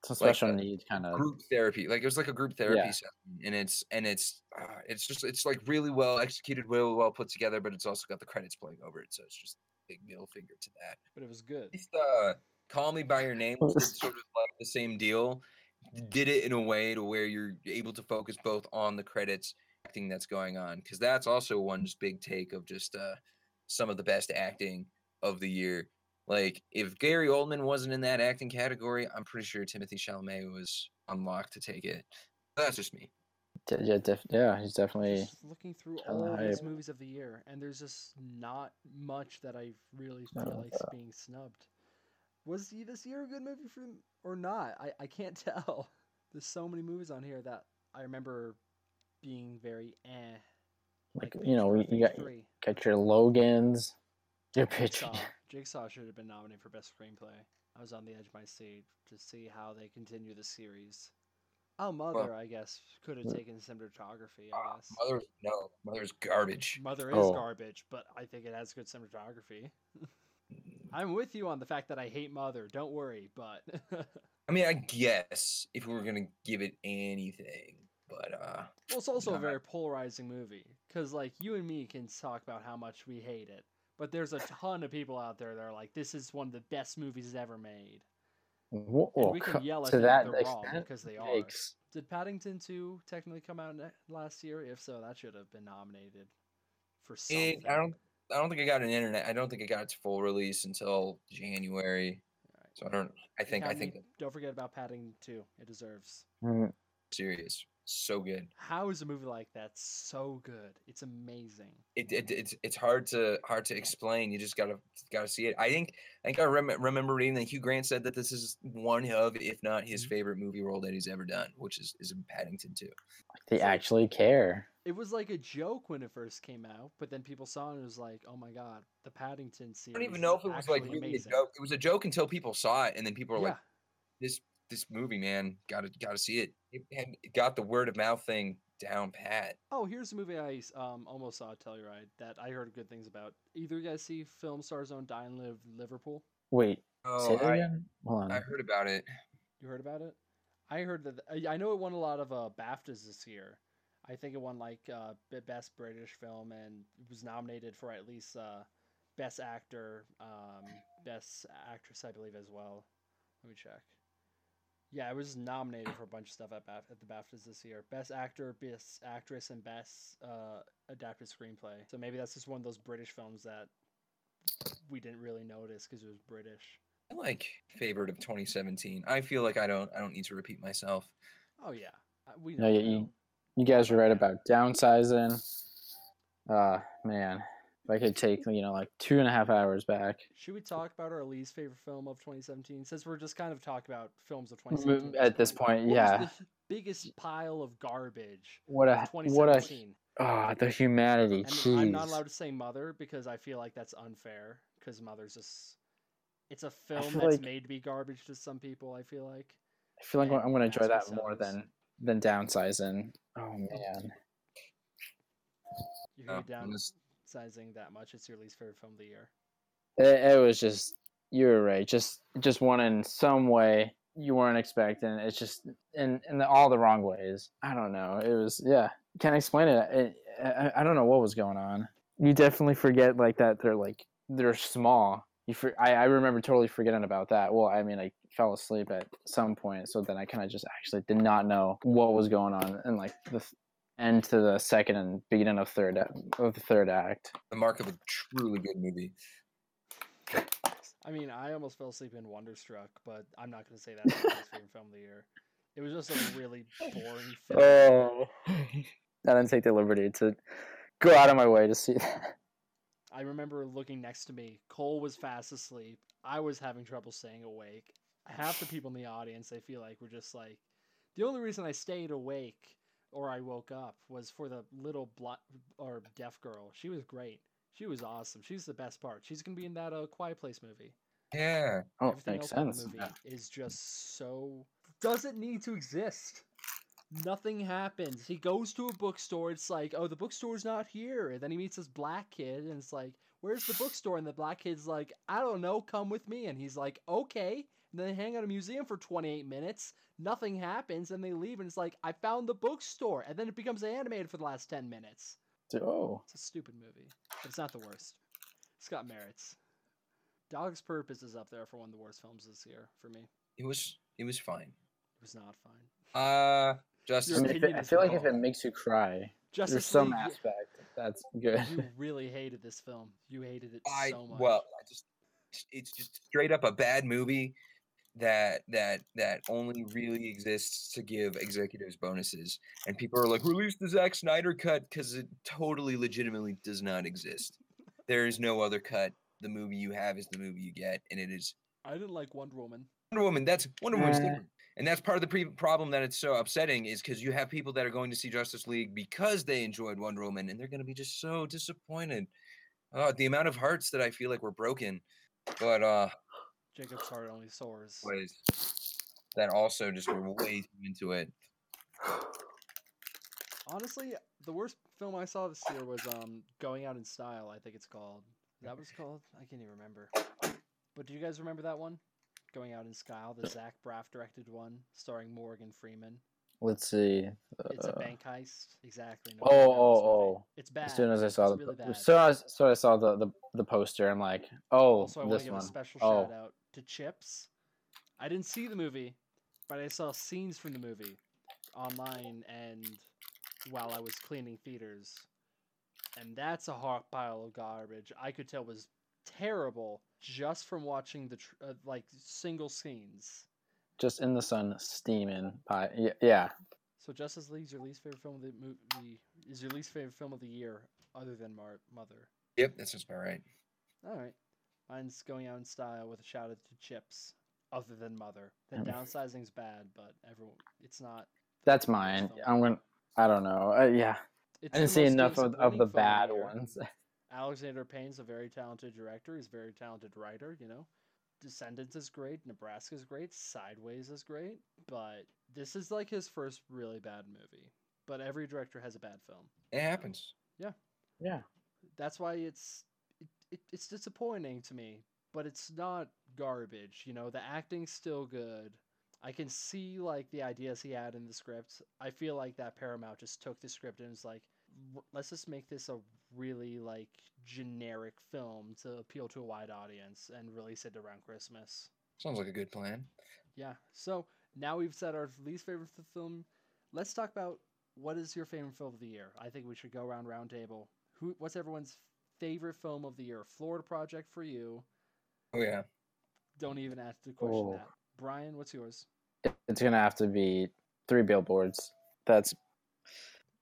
It's a special need kind of. group therapy. Like it was like a group therapy Yeah. session, and it's and it's uh, it's just it's like really well executed, really well put together, but it's also got the credits playing over it, so it's just big middle finger to that. But it was good. At least, uh, Call Me by Your Name which is sort of like the same deal. Did it in a way to where you're able to focus both on the credits acting that's going on, because that's also one just big take of just uh, some of the best acting of the year. Like if Gary Oldman wasn't in that acting category, I'm pretty sure Timothée Chalamet was unlocked to take it. That's just me. Yeah, def- yeah, he's definitely. Just looking through kinda all these movies of the year, and there's just not much that I really feel like being snubbed. Was y- this year a good movie for them or not? I, I can't tell. There's so many movies on here that I remember being very eh. Like you know, you got 3. got your Logans, your pitch. Jigsaw. Jigsaw should have been nominated for best screenplay. I was on the edge of my seat to see how they continue the series. Oh, Mother, I guess, could have taken cinematography. I guess Mother, no, Mother's garbage. Mother is Oh. garbage, but I think it has good cinematography. I'm with you on the fact that I hate Mother. Don't worry, but I mean, I guess if we were gonna give it anything, but uh, well, it's also a very polarizing movie because, like, you and me can talk about how much we hate it, but there's a ton of people out there that are like, "This is one of the best movies ever made." Whoa, And we can yell at them that they're wrong because they are. yikes. Did Paddington 2 technically come out last year? If so, that should have been nominated for something. it, I don't, I don't think it got an internet. I don't think it got its full release until January. Alright. So I don't. I think. I Academy, think Don't forget about Paddington 2. It deserves. Mm, serious, so good. How is a movie like that so good? It's amazing. It, it it's it's hard to hard to explain. You just gotta gotta see it. I think I think I rem- remember reading that Hugh Grant said that this is one of, if not his Mhm. favorite movie role that he's ever done, which is is in Paddington 2. They actually care. It was like a joke when it first came out, but then people saw it and it was like, oh my god, the Paddington series. I don't even know if it was like really a joke. It was a joke until people saw it, and then people were Yeah. like, "This this movie, man, gotta gotta see it." It, had, it got the word of mouth thing down pat. Oh, here's a movie I um, almost saw at Telluride that I heard good things about. Either you guys see Film Stars Own Die and Live Liverpool? Wait, say Oh, that I, again? Hold on. I heard about it. You heard about it? I heard that. I I know it won a lot of uh, BAFTAs this year. I think it won like uh, best British film and was nominated for at least uh, best actor, um, best actress, I believe as well. Let me check. Yeah, it was nominated for a bunch of stuff at, Baf- at the BAFTAs this year. Best actor, best actress, and best uh, adapted screenplay. So maybe that's just one of those British films that we didn't really notice because it was British. I like favorite of 2017. I feel like I don't I don't need to repeat myself. Oh yeah, Uh, we No, know. you, we you, you guys are right about downsizing. Uh, man, if I could take you know like two and a half hours back Should we talk about our least favorite film of 2017? Since we're just kind of talking about films of 2017 at this point, What yeah. The biggest pile of garbage. What a what a 2017. ah the humanity. I'm not allowed to say Mother because I feel like that's unfair. Because Mother's just. It's a film that's like- made to be garbage to some people. I feel like. I feel like and I'm gonna enjoy that more than than downsizing. Oh man. You're No, down I'm just- that much. It's your least favorite film of the year. It, it was just you were right. Just just one in some way you weren't expecting. It's just in in the, all the wrong ways. I don't know. It was yeah. Can't explain it. it I, I don't know what was going on. You definitely forget like that. They're like they're small. You for, I I remember totally forgetting about that. Well, I mean I fell asleep at some point, so then I kind of just actually did not know what was going on and like the th- end to the second and beginning of third of the third act. The mark of a truly good movie. I mean, I almost fell asleep in Wonderstruck, but I'm not going to say that's my least favorite film of the year. It was just a really boring film. Oh, I didn't take the liberty to go out of my way to see that. I remember looking next to me. Cole was fast asleep. I was having trouble staying awake. Half the people in the audience, I feel like, were just like, the only reason I stayed awake or I woke up was for the little bl- or deaf girl. She was great. She was awesome. She's the best part. She's gonna be in that uh, Quiet Place movie. Yeah. Oh, Everything makes else about sense. the movie Yeah. is just so doesn't need to exist. Nothing happens. He goes to a bookstore. It's like, oh, the bookstore's not here. And then he meets this black kid, and it's like, where's the bookstore? And the black kid's like, I don't know. Come with me. And he's like, okay. And then they hang out at a museum for 28 minutes. Nothing happens, and they leave, and it's like, I found the bookstore, and then it becomes animated for the last 10 minutes. Oh, It's a stupid movie, but it's not the worst. It's got merits. Dog's Purpose is up there for one of the worst films this year for me. It was it was fine. It was not fine. Uh I, Justice Your mean, it, I feel like if it makes you cry, Justice there's some League, aspect that's good. You really hated this film. You hated it I so much. well, I just it's just straight up a bad movie that that that only really exists to give executives bonuses. And people are like, release the Zack Snyder cut because it totally legitimately does not exist. There is no other cut. The movie you have is the movie you get, and it is I didn't like Wonder Woman. Wonder Woman. That's Wonder Woman's Uh. And that's part of the pre- problem that it's so upsetting is because you have people that are going to see Justice League because they enjoyed Wonder Woman, and they're going to be just so disappointed. Uh, the amount of hearts that I feel like were broken, but uh, Jacob's heart only soars. ways that also just were way too into it. Honestly, the worst film I saw this year was um Going Out in Style. I think it's called. That was called. I can't even remember. But do you guys remember that one? Going Out in Style, the Zach Braff directed one, starring Morgan Freeman. Let's see. It's a uh, bank heist. Exactly. no Oh, one remembers oh, oh. It's bad. As soon as I saw it's the, really po- bad. as soon as, as soon as I saw the, the, the poster, I'm like, oh, Also, I want this to give one. a special oh, shout out to Chips. I didn't see the movie, but I saw scenes from the movie online and while I was cleaning theaters. And that's a hot pile of garbage. I could tell was terrible just from watching the tr- uh, like single scenes. just in the sun, steaming. Pie. Yeah, yeah. So Justice League's your least favorite film of the movie is your least favorite film of the year other than Mar- Mother. Yep, that's just about right. All right. Mine's going out in style with a shout out to Chips, other than Mother. The Um, downsizing's bad, but everyone, it's not. That's mine. film. I'm gonna. I don't know. Uh, yeah, It's I didn't see enough of, of the bad year. ones. Alexander Payne's a very talented director. He's a very talented writer. You know, Descendants is great. Nebraska is great. Sideways is great. But this is like his first really bad movie. But every director has a bad film. It happens. Yeah. Yeah. that's why it's it, it, it's disappointing to me but it's not garbage you know the acting's still good. I can see like the ideas he had in the script i feel like that paramount just took the script and was like let's just make this a really like generic film to appeal to a wide audience and release it around christmas. Sounds like a good plan. yeah. So now we've said our least favorite film. Let's talk about what is your favorite film of the year? I think we should go around round table who what's everyone's favorite film of the year florida project for you Oh yeah. don't even ask the question Oh. that brian what's yours It's gonna have to be three billboards. That's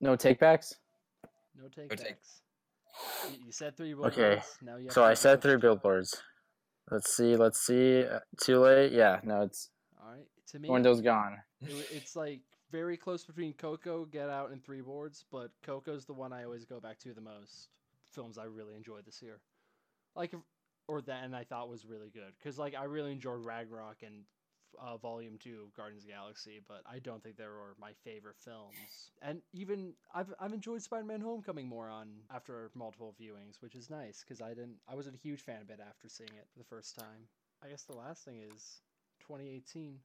no takebacks. no take take- you, you said three Okay, now you So I said three billboards. Let's see. Let's see. Uh, Too late. Yeah. No, it's all right to me window's gone. it it's like very close between Coco, Get Out, and Three Boards, but Coco's the one I always go back to the most. Films I really enjoyed this year, like, or that, and I thought was really good because like I really enjoyed Ragnarok and uh, Volume Two, Guardians of the Galaxy, but I don't think they were my favorite films. And even I've I've enjoyed Spider-Man: Homecoming more on after multiple viewings, which is nice because I didn't I wasn't a huge fan of it after seeing it for the first time. I guess the last thing is 2018.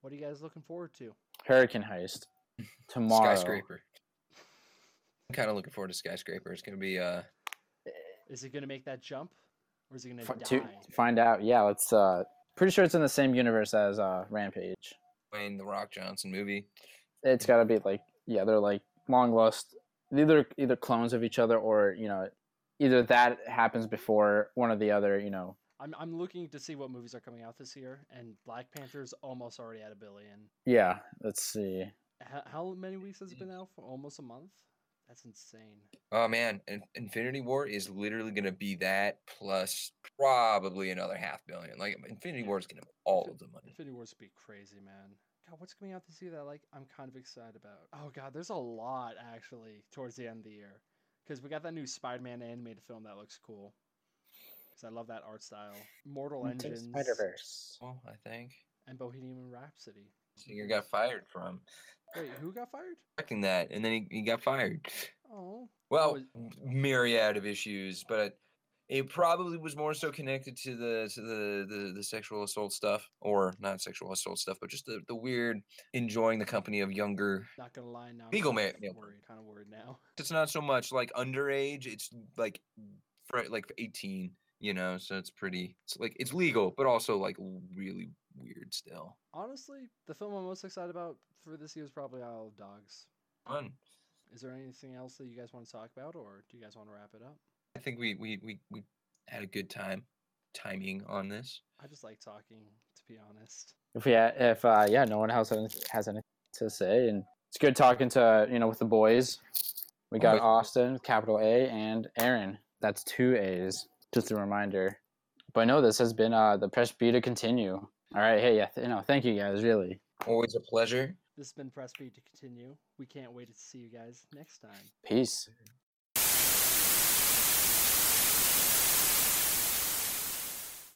What are you guys looking forward to? Hurricane heist tomorrow. Skyscraper. I'm kind of looking forward to Skyscraper. It's gonna be uh Is he gonna make that jump, or is he gonna Fi- die? to, to find out. Yeah. Let's. Uh, pretty sure it's in the same universe as uh, Rampage. Dwayne the Rock Johnson movie. It's got to be like yeah. They're like long lost. Either either clones of each other or you know, either that happens before one or the other. You know. I'm I'm looking to see what movies are coming out this year, and Black Panther's almost already at a billion. Yeah. Let's see. How, how many weeks has it been out for? Almost a month. That's insane. Oh man, In- Infinity War is literally gonna be that plus probably another half billion. Like Infinity Yeah. War is gonna have all of the money. Infinity Wars would be crazy, man. God, what's coming out this year that like I'm kind of excited about? Oh god, there's a lot actually towards the end of the year, because we got that new Spider-Man animated film that looks cool. Because I love that art style. Mortal Engines Spider Verse. Well, oh, I think and Bohemian Rhapsody. Singer got fired from Wait, who got fired? directing that, and then he, he got fired. Oh, Well, was- myriad of issues, but It probably was more so connected to the to the the, the sexual assault stuff, or not sexual assault stuff, but just the, the weird enjoying the company of younger. Not gonna lie now. Legal kind of worried, kind of worried now. It's not so much like underage; it's like fr- like eighteen. You know, so it's pretty. It's like it's legal, but also like really weird still. Honestly, the film I'm most excited about for this year is probably Isle of Dogs. Fun. Is there anything else that you guys want to talk about, or do you guys want to wrap it up? I think we we we we had a good time timing on this. I just like talking, to be honest. If yeah if uh, yeah, no one else has has anything to say, and it's good talking to you know with the boys. We got Always. Austin, capital A, and Aaron. That's two A's. Just a reminder. But no, this has been uh the press B to continue. All right, hey, yeah, th- you know, thank you guys, really. Always a pleasure. This has been Press B to continue. We can't wait to see you guys next time. Peace.